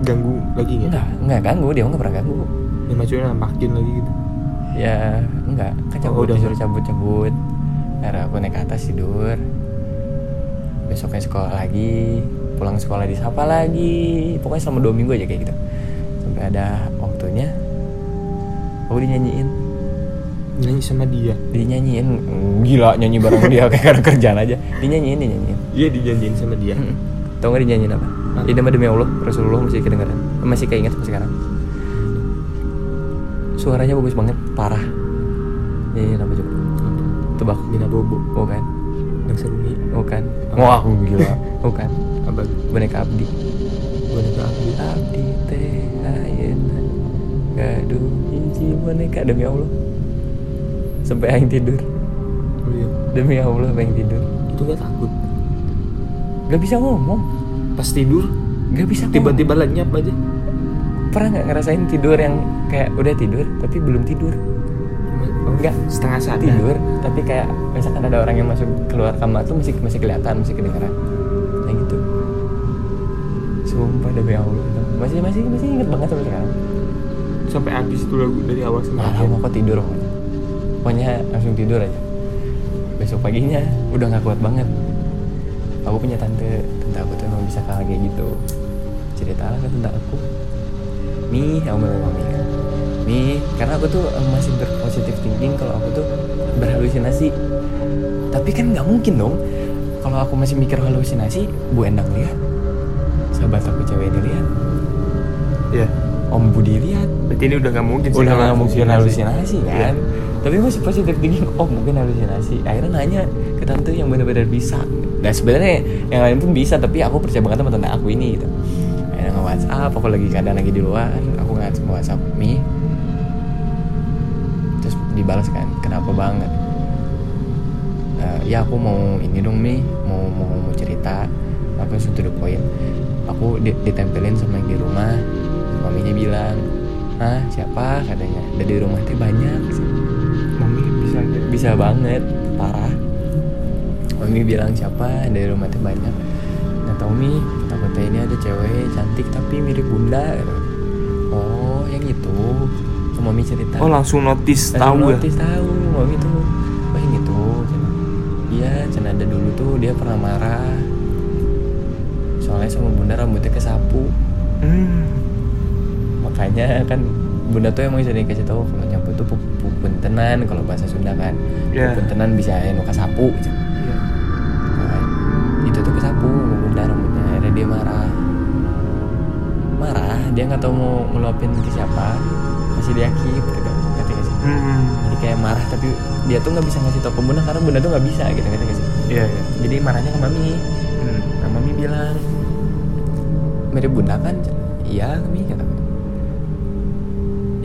Ganggu lagi nggak? enggak enggak ganggu dia enggak pernah ganggu. Ya maksudnya nampakin lagi gitu. ya enggak kan Oh, cabut udah. disuruh cabut cabut akhirnya aku naik ke atas tidur. Besoknya sekolah lagi pulang sekolah disapa lagi. Pokoknya selama dua minggu aja kayak gitu. Sampai ada waktunya aku dinyanyiin Nyanyi sama dia. dinyanyiin gila nyanyi bareng dia kayak ada kerjaan aja dinyanyiin dinyanyiin Iya dijanjiin sama dia. Mm-mm. Tau gak dinyanyiin apa? Ini nama demi Allah Rasulullah masih kedengaran Masih keinget sampai sekarang Suaranya bagus banget Parah Nyanyiin apa coba? Tebak Gina Bobo. Bukan Yang seruni. Bukan Apa? Wah gila Bukan Apa? Boneka Abdi Boneka Abdi. Abdi teh ayeuna Gaduh hiji boneka Demi Allah Sampai aing tidur Oh iya. Demi Allah aing tidur Itu gak takut. Gak bisa ngomong Pas tidur Gak bisa tiba-tiba lenyap aja. Pernah gak ngerasain tidur yang Kayak udah tidur Tapi belum tidur Oh, Enggak. Setengah sadar. tidur tapi kayak misalkan ada orang yang masuk keluar kamar tuh masih masih kelihatan masih kedengaran kayak gitu sumpah demi allah masih masih masih inget banget sampai sekarang Sampai habis itu lagu dari awal sampai nggak akhir. tahu kok tidur pokoknya pokoknya langsung tidur aja. Besok paginya udah nggak kuat banget. Aku punya tante tante aku tuh emang bisa kayak gitu. Cerita lah ke tante aku. Nih aku bilang mami kan? Nih karena aku tuh eh, masih berpositif thinking kalau aku tuh berhalusinasi. Tapi kan nggak mungkin dong. Kalau aku masih mikir halusinasi Bu Endang lihat. Sahabat aku cewek ini lihat. Iya. Om Budi lihat. Berarti ini udah gak mungkin sih udah nggak mungkin halusinasi. kan tapi masih positif thinking oh mungkin halusinasi. Akhirnya nanya ke tante yang benar-benar bisa. Dan sebenarnya yang lain pun bisa tapi aku percaya banget sama tante aku ini gitu. Akhirnya nge WhatsApp aku lagi keadaan lagi di luar aku nge WhatsApp mi. Terus dibalas kan kenapa banget? Eh, ya aku mau ini dong mi. Mau mau, mau cerita. Apa to the point aku di- ditempelin sama yang di rumah. Maminya bilang ah siapa? katanya. Dari rumah teh banyak mami bisa bisa banget parah. Mami bilang siapa dari rumah teh banyak. Nggak tahu mi takut teh ini ada cewek cantik tapi mirip bunda gitu. oh yang itu. Mami cerita. Oh langsung notice Langsung tahu ya? notice tahu mami tuh. Oh yang itu iya Cina ada dulu tuh dia pernah marah. Soalnya sama bunda rambutnya kesapu. Hmm. makanya kan bunda tuh emang sering kasih tahu kalau tuh pu- pu- puntenan kalau bahasa Sunda kan Iya. puntenan bisa anu kasapu Cina. Iya. Nah, itu tuh kesapu bunda rambutnya akhirnya dia marah marah dia nggak tahu mau ngeluapin ke siapa masih dia keep gitu ngerti gak sih Hmm. jadi kayak marah tapi dia tuh nggak bisa ngasih tau ke bunda karena bunda tuh nggak bisa gitu ngerti gak sih iya iya jadi marahnya ke mami Hmm. nah mami bilang mirip bunda kan iya kami kata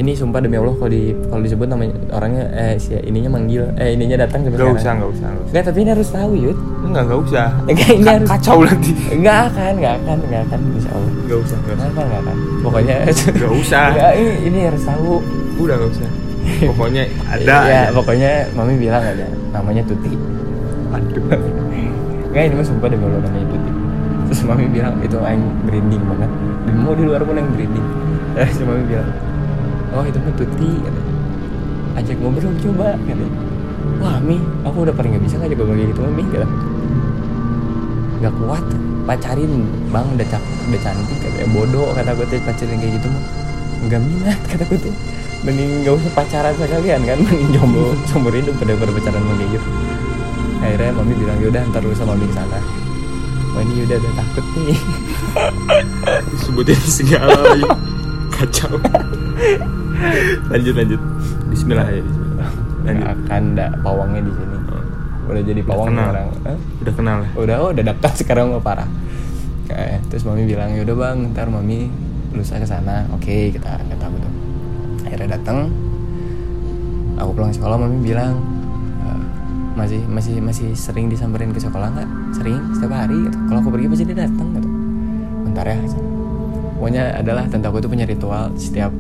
ini sumpah demi allah kalau di kalau disebut namanya orangnya eh si ininya manggil eh ininya datang sampai Gak usah, gak usah, gak usah. Nggak, tapi ini harus tahu yud Enggak, gak usah. Enggak, ini harus kacau nanti. Enggak akan, enggak akan, enggak akan insya Allah Gak usah, gak Enggak usah. akan, enggak akan Pokoknya Gak usah. Enggak, ini, ini harus tahu Udah gak usah. Pokoknya ada. Ya, aja. pokoknya mami bilang ada Namanya Tuti Aduh. Enggak, ini mah sumpah demi Allah namanya Tuti Terus mami bilang, itu yang merinding banget mau di luar pun yang merinding Terus mami bilang Oh itu mah Tuti katanya. Ajak ngobrol coba katanya. Wah Mi, aku udah paling gak bisa ngajak ngobrol kayak gitu Mi kata Gak kuat Pacarin bang udah, cak, udah cantik katanya. Bodoh kata gue teh pacarin kayak gitu mah Gak minat kata gue teh. Mending gak usah pacaran sekalian kan. Mending jomblo seumur hidup pada pacaran sama kayak gitu. Akhirnya mami bilang yaudah ntar lu sama mami ke sana Wah ini Yuda udah takut nih Sebutin segala. Kacau. Lanjut, lanjut. Bismillah ya, bismillah. Lanjut. Nggak akan pawangnya di sini udah jadi pawang kenal. sekarang Hah? Udah kenal ya? udah oh, udah daftar sekarang mah parah Kayak, terus mami bilang yaudah bang ntar mami lusa ke sana oke kita kata aku tuh akhirnya datang aku pulang sekolah mami bilang "Eh, masih masih masih sering disamperin ke sekolah nggak sering setiap hari gitu. kalau aku pergi pasti dia datang gitu bentar ya pokoknya adalah tante aku tuh punya ritual setiap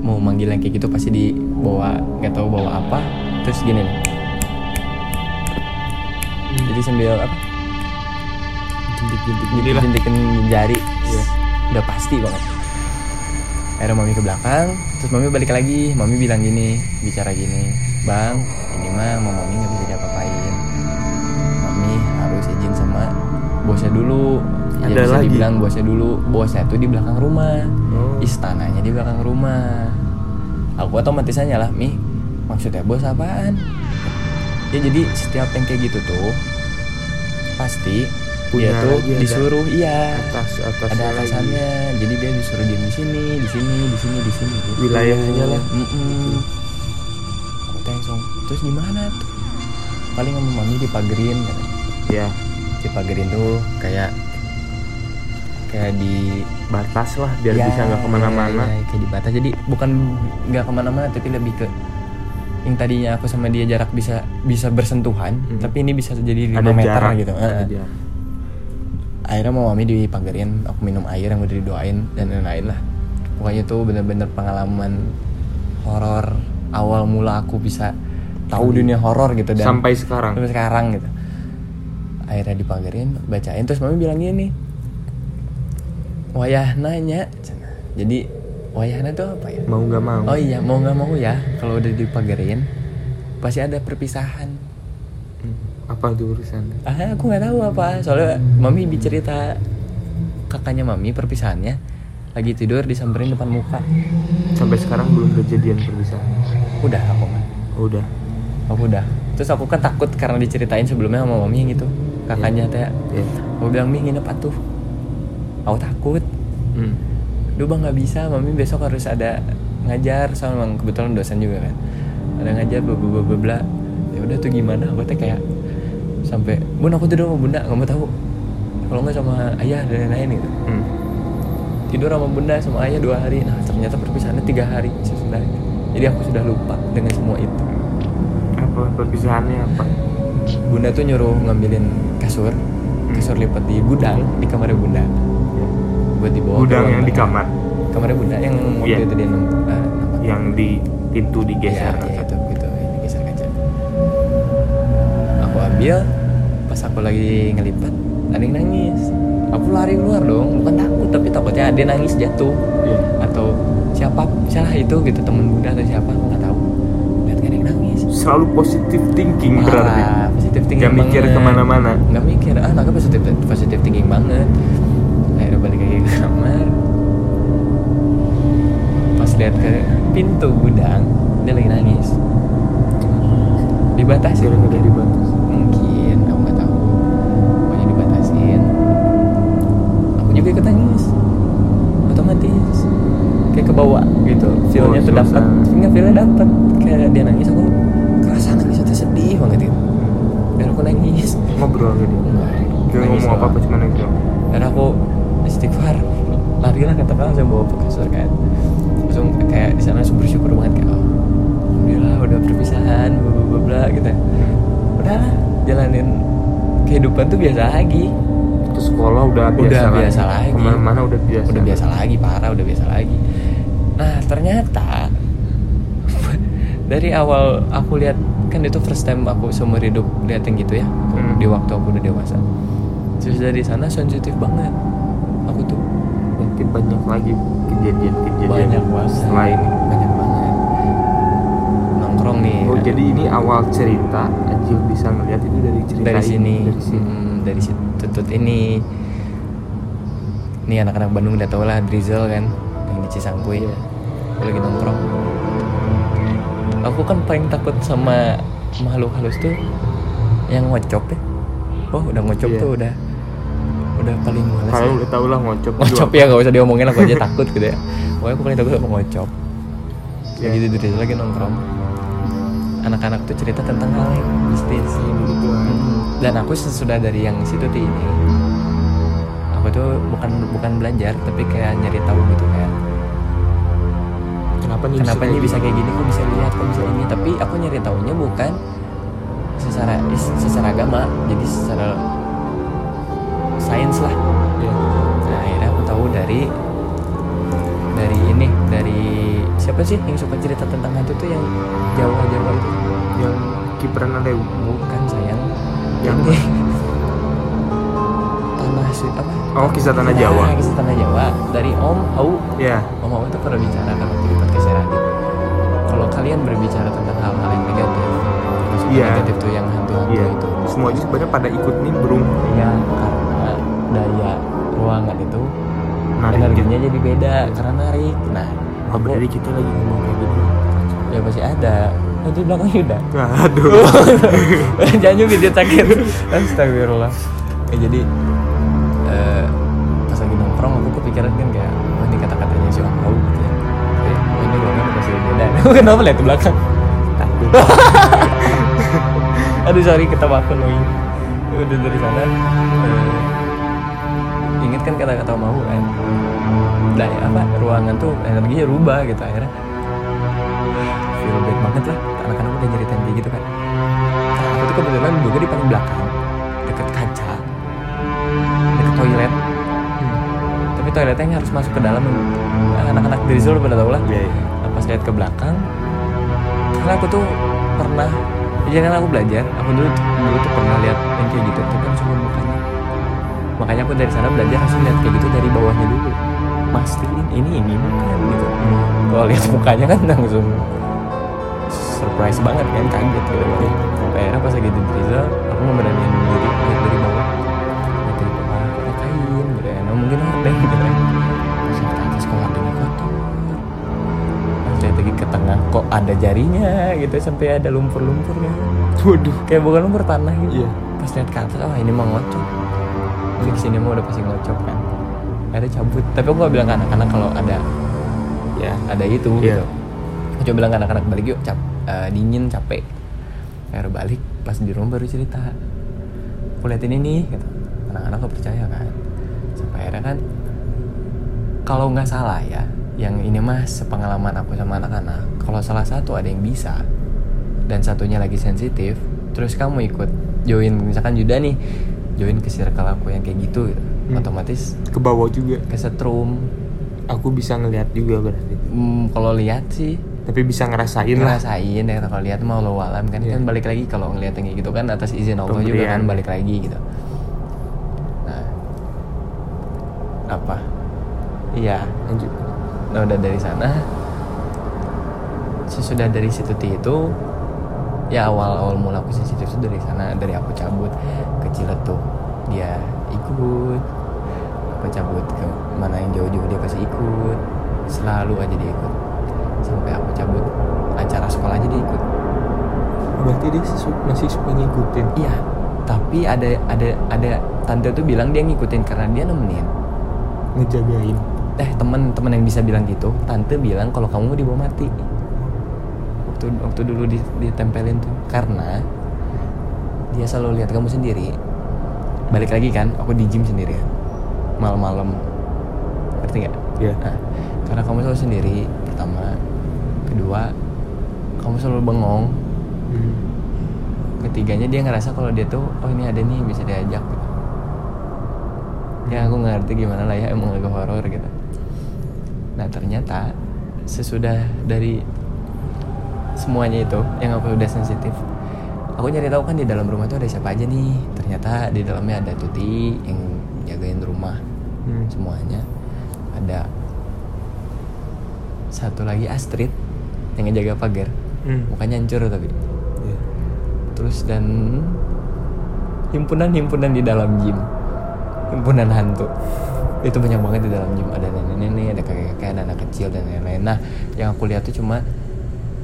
mau manggil yang kayak gitu pasti dibawa nggak tahu bawa apa. Terus gini nih. Jadi sambil apa? Jentik-jentik gini lah. jentikin jari. Iya. udah pasti banget. Akhirnya mami ke belakang terus mami balik lagi. Mami bilang gini bicara gini bang ini mah mau mami nggak bisa diapa-apain. Mami harus izin sama bosnya dulu. Ya Ada bisa lagi? dibilang bosnya dulu. Bosnya tuh di belakang rumah. Oh. istananya di belakang rumah aku otomatis aja lah mi maksudnya bos apaan? Ya jadi setiap yang kayak gitu tuh pasti Punya dia tuh lagi ada disuruh iya Atas, atas ada atasannya. Jadi dia disuruh diem di sini di sini di sini di sini gitu. Wilayahnya lah. Mm-mm. aku langsung terus di mana tuh? Paling sama mami dipagerin kan Ya, dipagerin tuh kayak kayak di batas lah biar Ya, bisa nggak ke mana-mana. ya, ya, kayak dibatas jadi bukan nggak ke mana-mana tapi lebih ke yang tadinya aku sama dia jarak bisa bisa bersentuhan Hmm. tapi ini bisa jadi 5 Ada meter jarak gitu Ada jarak. akhirnya mau mami dipagerin aku minum air yang udah didoain dan lain-lain lah pokoknya itu bener-bener pengalaman horor awal mula aku bisa tahu dunia horor gitu dan Sampai sekarang. sampai sekarang gitu akhirnya dipagerin bacain terus mami bilang gini wayah nanya jadi wayahna tuh apa ya Mau nggak mau. oh iya mau nggak mau ya kalau udah dipagerin pasti ada perpisahan Hmm. Apa tuh urusan? ah aku nggak tahu apa soalnya mami bicerita kakaknya mami perpisahannya lagi tidur disamperin depan muka Sampai sekarang belum kejadian perpisahan. udah aku mah Udah. aku udah terus aku kan takut karena diceritain sebelumnya sama mami gitu kakaknya teh Ya. aku bilang mi nginep atuh aku takut Hmm. Duh bang nggak bisa, mami besok harus ada ngajar soalnya emang kebetulan dosen juga kan. Ada ngajar bla bla bla bla. Ya udah tuh gimana? Aku teh kayak sampai bun aku tidur sama bunda nggak mau tahu. Kalau nggak sama ayah dan lain-lain gitu. Hmm. Tidur sama bunda sama ayah dua hari. Nah ternyata perpisahannya tiga hari sesudahnya. Jadi aku sudah lupa dengan semua itu. Apa perpisahannya apa? Bunda tuh nyuruh ngambilin kasur, Hmm. kasur lipat di gudang di kamarnya bunda buat dibawa Gudang yang di kamar kamarnya bunda yang waktu Iya. itu dia nemu eh, yang di pintu digeser. Iya, iya, itu gitu ini geser kaca aku ambil pas aku lagi ngelipat ada yang nangis aku lari keluar dong bukan takut tapi takutnya dia nangis jatuh Iya. atau siapa salah itu gitu temen bunda atau siapa aku nggak tahu lihat kan yang nangis Selalu positif thinking berarti. Parah, positif thinking Gak mikir ke mana-mana. nggak mikir ah dibatasi Gara-gara mungkin dibatas. Kehidupan tuh biasa lagi Terus sekolah udah biasa Udah biasa lagi. Ke mana-mana udah biasa. udah biasa lagi parah udah biasa lagi nah ternyata dari awal aku lihat kan itu first time aku seumur hidup lihat yang gitu ya Hmm. di waktu aku udah dewasa terus dari sana sensitif banget aku tuh Mungkin banyak lagi kejadian-kejadian banyak banget setelah ini. Nih Oh jadi ini awal cerita Ajil bisa ngeliat itu dari cerita dari ini, sini Dari sini. Hmm, dari situ tutut ini nih anak-anak Bandung udah tau lah Drizzle kan yang di Cisangkuy aku lagi nongkrong aku kan paling takut sama makhluk halus tuh yang ngocop ya oh udah ngocop Iya. tuh udah udah paling males Kalau ya. udah tau lah ngocop juga. ya gak usah diomongin aku aja takut gitu ya pokoknya aku paling takut sama ngocop Iya. lagi di Drizzle lagi nongkrong anak-anak tuh cerita tentang hal yang mistis. Hmm, dan aku sesudah dari yang situ tuh ini. Aku tuh bukan bukan belajar tapi kayak nyari tahu gitu kayak Kenapa nih kenapa bisa gitu? kayak gini? Kok bisa lihat? Kok bisa ini? Tapi aku nyari tahunya bukan secara secara agama. Jadi secara sains lah. Iya. nah akhirnya aku tahu dari dari ini dari siapa sih yang suka cerita tentang hantu tuh yang Jawa Jawa itu kiperan ada bukan sayang Yang ini tanah sweet apa Oh kisah tanah Nah, Jawa. kisah tanah Jawa dari Om Au Ya. Om Au itu pernah bicara kan waktu di podcast kalau kalian berbicara tentang hal-hal yang negatif maksudnya Iya. negatif tuh yang hantu-hantu Iya. itu Semua aja sebenarnya pada ikut nimbrung. Iya, karena daya ruangan itu Narik energinya jadi beda karena narik. Nah, Oh, berarti kita lagi ngomong kayak gini. ya pasti ada. Di belakang Yuda. Aduh. Jangan juga dia sakit. Astagfirullah. Ya, jadi eh, pas lagi nongkrong aku kepikiran kan kayak oh ini kata-katanya si Om Au gitu ya. Oh, ini ruangan masih beda. Kenapa lihat ke belakang? Takut. Aduh sorry ketawa aku loh. Udah dari sana. eh, inget kan kata-kata mau kan. Daya apa ruangan tuh energinya rubah gitu akhirnya. Feel bad banget lah. Anak-anak udah nyeritain kayak gitu kan. Nah, aku tuh kebetulan juga di paling belakang deket kaca deket toilet tapi toiletnya harus masuk ke dalam Nah, anak-anak dari Zul pada tau lah Iya. iya. Nah, pas lihat ke belakang karena aku tuh pernah ya kan aku belajar aku dulu dulu tuh pernah lihat yang kayak gitu tapi kan cuma mukanya makanya aku dari sana belajar harus lihat kayak gitu dari bawahnya dulu mastiin ini ini bukan gitu kalau lihat mukanya kan langsung surprise banget kan kaget gitu sampai akhirnya pas lagi di Drizzle aku nggak beraniin diri lihat dari bawah lihat dari bawah kain gitu ya. Nah, mungkin hordeng gitu kan. Lihat ke atas kok hordengnya kotor? Pas lihat lagi ke tengah kok ada jarinya? gitu sampai ada lumpur-lumpurnya Waduh. kayak bukan lumpur tanah gitu. Iya. pas lihat ke atas oh ini mah ngocok. Ini ke sini mah udah pasti ngocok kan. Ada cabut. Tapi aku gak bilang ke anak-anak kalau ada Ya. ada itu Iya. gitu. Aku coba bilang ke anak-anak balik yuk cap eh, dingin capek. Akhirnya balik pas di rumah baru cerita. Aku lihat ini nih gitu. Anak-anak gak percaya kan? Sampai akhirnya kan kalau nggak salah ya yang ini mah sepengalaman aku sama anak-anak kalau salah satu ada yang bisa dan satunya lagi sensitif terus kamu ikut join misalkan Yuda nih join ke circle aku yang kayak gitu, gitu. Hmm. otomatis ke bawah juga? kesetrum aku bisa ngelihat juga berarti. Hmm, kalau lihat sih tapi bisa ngerasain lah. Ngerasain ya kalau lihat mau lo alam kan Iya. kan balik lagi kalau ngeliat yang gitu kan atas izin Allah juga Pemberian. kan balik lagi gitu. Nah. Apa? Iya lanjut. Nah udah dari sana. Sesudah dari situ itu ya awal awal mula aku sensitif itu dari sana dari aku cabut ke Ciletuh dia ikut. Aku cabut ke mana yang jauh-jauh dia pasti ikut. Selalu aja dia ikut sampai aku cabut acara sekolah aja dia ikut. Berarti dia masih suka ngikutin? Iya. Tapi ada ada ada tante tuh bilang dia ngikutin karena dia nemenin. Ngejagain? Eh teman teman yang bisa bilang gitu. Tante bilang kalau kamu mau dibawa mati. Waktu waktu dulu di- ditempelin tuh. Karena dia selalu lihat kamu sendiri. Balik lagi kan aku di gym sendirian malam-malam. Ngerti nggak? Ya nah, karena kamu selalu sendiri kedua kamu selalu bengong Hmm. ketiganya dia ngerasa kalau dia tuh oh ini ada nih bisa diajak gitu. ya aku nggak ngerti gimana lah ya emang agak horor gitu nah ternyata sesudah dari semuanya itu yang aku udah sensitif aku nyari tahu kan di dalam rumah tuh ada siapa aja nih ternyata di dalamnya ada Tuti yang jagain rumah Hmm. semuanya ada satu lagi Astrid yang ngejaga pagar. Hmm. mukanya hancur tapi. Ya. terus dan himpunan-himpunan di dalam gym. Himpunan hantu. Itu banyak banget di dalam gym. Ada nenek-nenek ada kakek-kakek ada anak kecil dan lain-lain. Nah yang aku lihat tuh cuma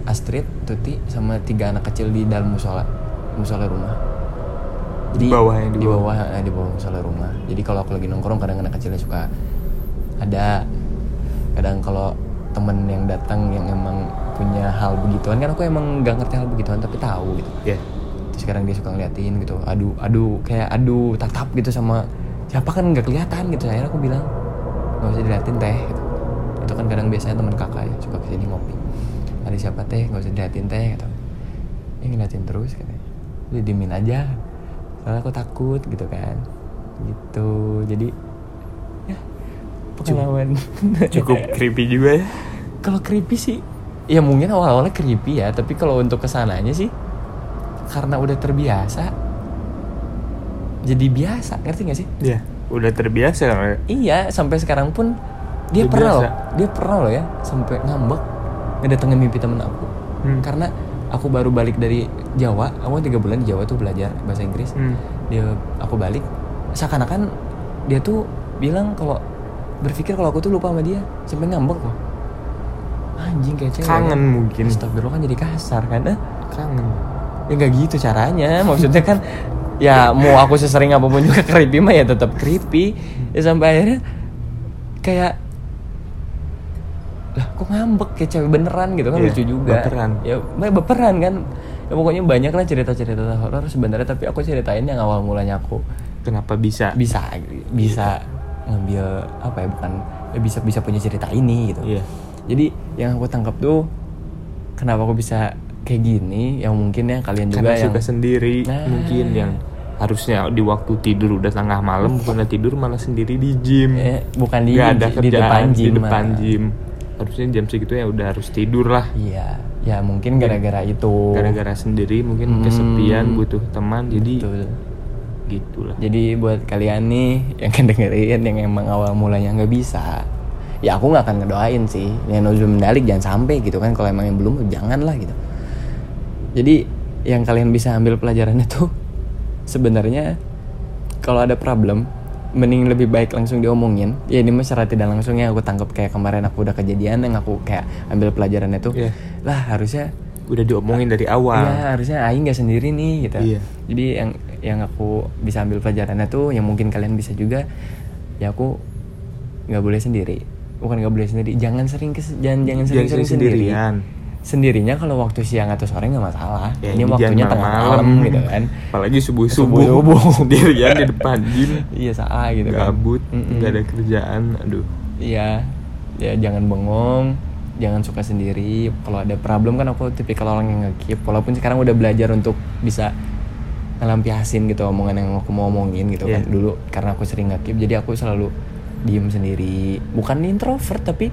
Astrid Tuti sama tiga anak kecil di dalam musola. Musola rumah. Di bawah yang di di bawah. bawah eh, di bawah musola rumah. Jadi kalau aku lagi nongkrong kadang anak kecilnya suka ada. Kadang kalau temen yang datang yang emang punya hal begituan. Kan aku emang nggak ngerti hal begituan tapi tahu gitu. Ya terus sekarang dia suka ngeliatin gitu aduh aduh kayak aduh tatap gitu sama siapa kan nggak kelihatan gitu. Akhirnya aku bilang nggak usah diliatin teh gitu. itu kan kadang biasanya teman kakak ya suka ke sini ngopi. Ada siapa teh? Nggak usah diliatin teh gitu. Ya ngeliatin terus katanya. Udah diemin aja soalnya aku takut gitu kan. Gitu. Jadi ya pengalaman. Cukup creepy juga ya. Kalau creepy sih ya mungkin awal-awalnya creepy ya tapi kalau untuk ke sananya sih karena udah terbiasa. Jadi biasa ngerti gak sih? Ya udah terbiasa kan? Iya sampai sekarang pun dia Udah pernah biasa. loh dia pernah loh ya sampai ngambek ngedatengin mimpi temen aku. Hmm. karena aku baru balik dari Jawa aku kan tiga bulan di Jawa tuh belajar bahasa Inggris. Hmm. dia aku balik seakan-akan dia tuh bilang kalau berpikir kalau aku tuh lupa sama dia sampai ngambek loh anjing kayak cewek. Kangen mungkin. Astagfirullah kan jadi kasar kan eh? kangen. Ya nggak gitu caranya. Maksudnya kan ya mau aku sesering apa pun juga creepy mah ya tetap creepy. Ya sampai akhirnya kayak lah kok ngambek kayak cewek beneran gitu kan Iya, lucu juga. baperan. ya baperan kan. Ya pokoknya banyak lah cerita-cerita horor sebenarnya tapi aku ceritain yang awal mulanya aku. Kenapa bisa? Bisa bisa ngambil apa ya bukan ya bisa bisa punya cerita ini gitu. Iya. Jadi yang aku tangkap tuh kenapa aku bisa kayak gini? Yang mungkin ya kalian juga karena yang suka sendiri Nah. mungkin yang harusnya di waktu tidur udah tengah malam bukannya tidur malah sendiri di gym. Eh, bukan di Nggak ada di kerjaan depan gym di depan gym. Harusnya jam segitu ya udah harus tidur lah. Iya ya mungkin gara-gara itu. Gara-gara sendiri mungkin Hmm. kesepian butuh teman jadi Betul. gitulah. Jadi buat kalian nih yang dengerin yang emang awal mulanya nggak bisa ya aku nggak akan ngedoain sih yang nuzul mendalik jangan sampai gitu kan kalau emang yang belum jangan lah gitu jadi yang kalian bisa ambil pelajarannya tuh sebenarnya kalau ada problem mending lebih baik langsung diomongin ya ini secara tidak langsungnya aku tangkap kayak kemarin aku udah kejadian yang aku kayak ambil pelajarannya tuh Iya. lah harusnya udah diomongin dari awal Iya harusnya Aing nggak sendiri nih gitu. Iya. Jadi yang yang aku bisa ambil pelajarannya tuh yang mungkin kalian bisa juga ya aku nggak boleh sendiri. Bukan nggak boleh sendiri, jangan sering kes, jangan jangan sering, sering sendirian. sendirian. Sendirinya kalau waktu siang atau sore nggak masalah. Ya, ini waktunya tengah malam gitu kan. apalagi subuh subuh Subuh-subuh. sendirian di depan gym Iya salah gitu kan. gabut Mm-mm. nggak ada kerjaan aduh Iya, ya jangan bengong, jangan suka sendiri. Kalau ada problem kan aku tipikal orang yang ngekip. Walaupun sekarang udah belajar untuk bisa ngelampiasin gitu omongan yang aku mau omongin gitu kan Iya. dulu karena aku sering ngakip jadi aku selalu diem sendiri. Bukan introvert tapi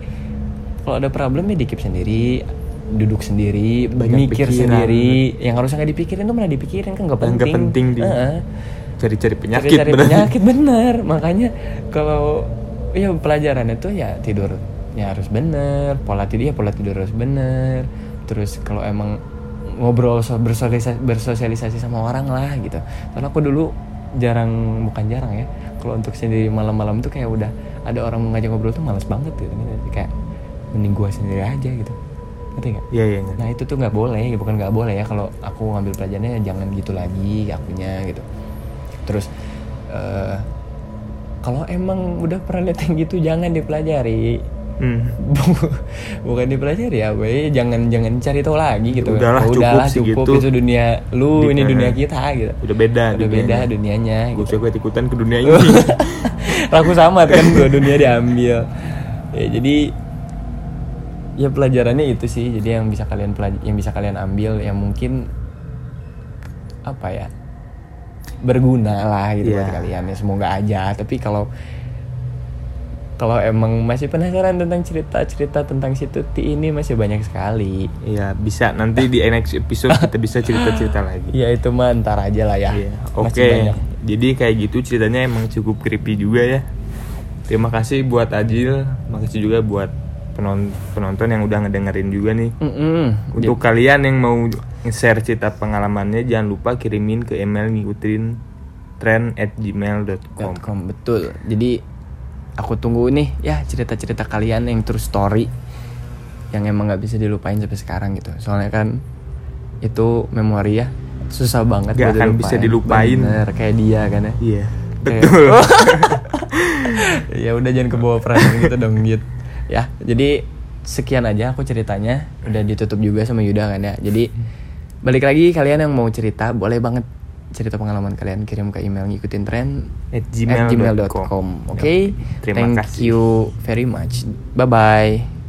kalau ada problem ya dikip sendiri duduk sendiri Banyak mikir pikiran. sendiri. Yang harusnya nggak dipikirin tuh malah dipikirin kan nggak penting nggak penting. di- cari-cari penyakit cari bener. penyakit bener. Makanya kalau ya pelajaran itu ya tidurnya harus bener. Pola tidur ya pola tidur harus bener. Terus kalau emang ngobrol so- bersosialisasi, bersosialisasi sama orang lah gitu. Karena aku dulu jarang bukan jarang ya kalau untuk sendiri malam-malam tuh kayak udah ada orang ngajak ngobrol tuh males banget gitu kayak mending gua sendiri aja gitu ngerti nggak Iya iya. Nah itu tuh nggak boleh, bukan nggak boleh ya kalau aku ngambil pelajarannya jangan gitu lagi akunya gitu. Terus eh kalau emang udah pernah lihat yang gitu jangan dipelajari. Hmm. bukan dipelajari ya, boy. Jangan jangan cari tahu lagi gitu. Udahlah, Oh, cukup udahlah sih cukup gitu. itu dunia lu, Di- ini dunia eh, kita gitu. Udah beda. Udah beda dunianya. Gue gitu. usah ikutan ke dunia ini. Laku sama kan dua dunia diambil. Ya, jadi ya pelajarannya itu sih. Jadi yang bisa kalian pelaj yang bisa kalian ambil yang mungkin apa ya? berguna lah gitu buat Iya. kalian ya semoga aja tapi kalau kalau emang masih penasaran tentang cerita-cerita tentang si Tuti ini masih banyak sekali Iya bisa nanti di next episode kita bisa cerita-cerita lagi. ya itu mah ntar aja lah ya Iya. Oke. banyak. Jadi kayak gitu ceritanya emang cukup creepy juga ya. Terima kasih buat Ajil, makasih juga buat penon- penonton yang udah ngedengerin juga nih. Mm-mm. Untuk kalian yang mau share cerita pengalamannya jangan lupa kirimin ke email ngikutin trend at gmail.com com betul jadi aku tunggu nih ya cerita-cerita kalian yang true story yang emang nggak bisa dilupain sampai sekarang gitu. Soalnya kan itu memori ya susah banget buat akan bisa dilupain. Bener, kayak dia kan ya. Iya betul. Ya udah jangan kebawa perasaan gitu dong Yud. Ya jadi sekian aja aku ceritanya. Udah ditutup juga sama Yuda kan ya. Jadi balik lagi kalian yang mau cerita boleh banget cerita pengalaman kalian kirim ke email ngikutin tren at gmail.com gmail.com oke? Terima thank kasih. you very much. Bye bye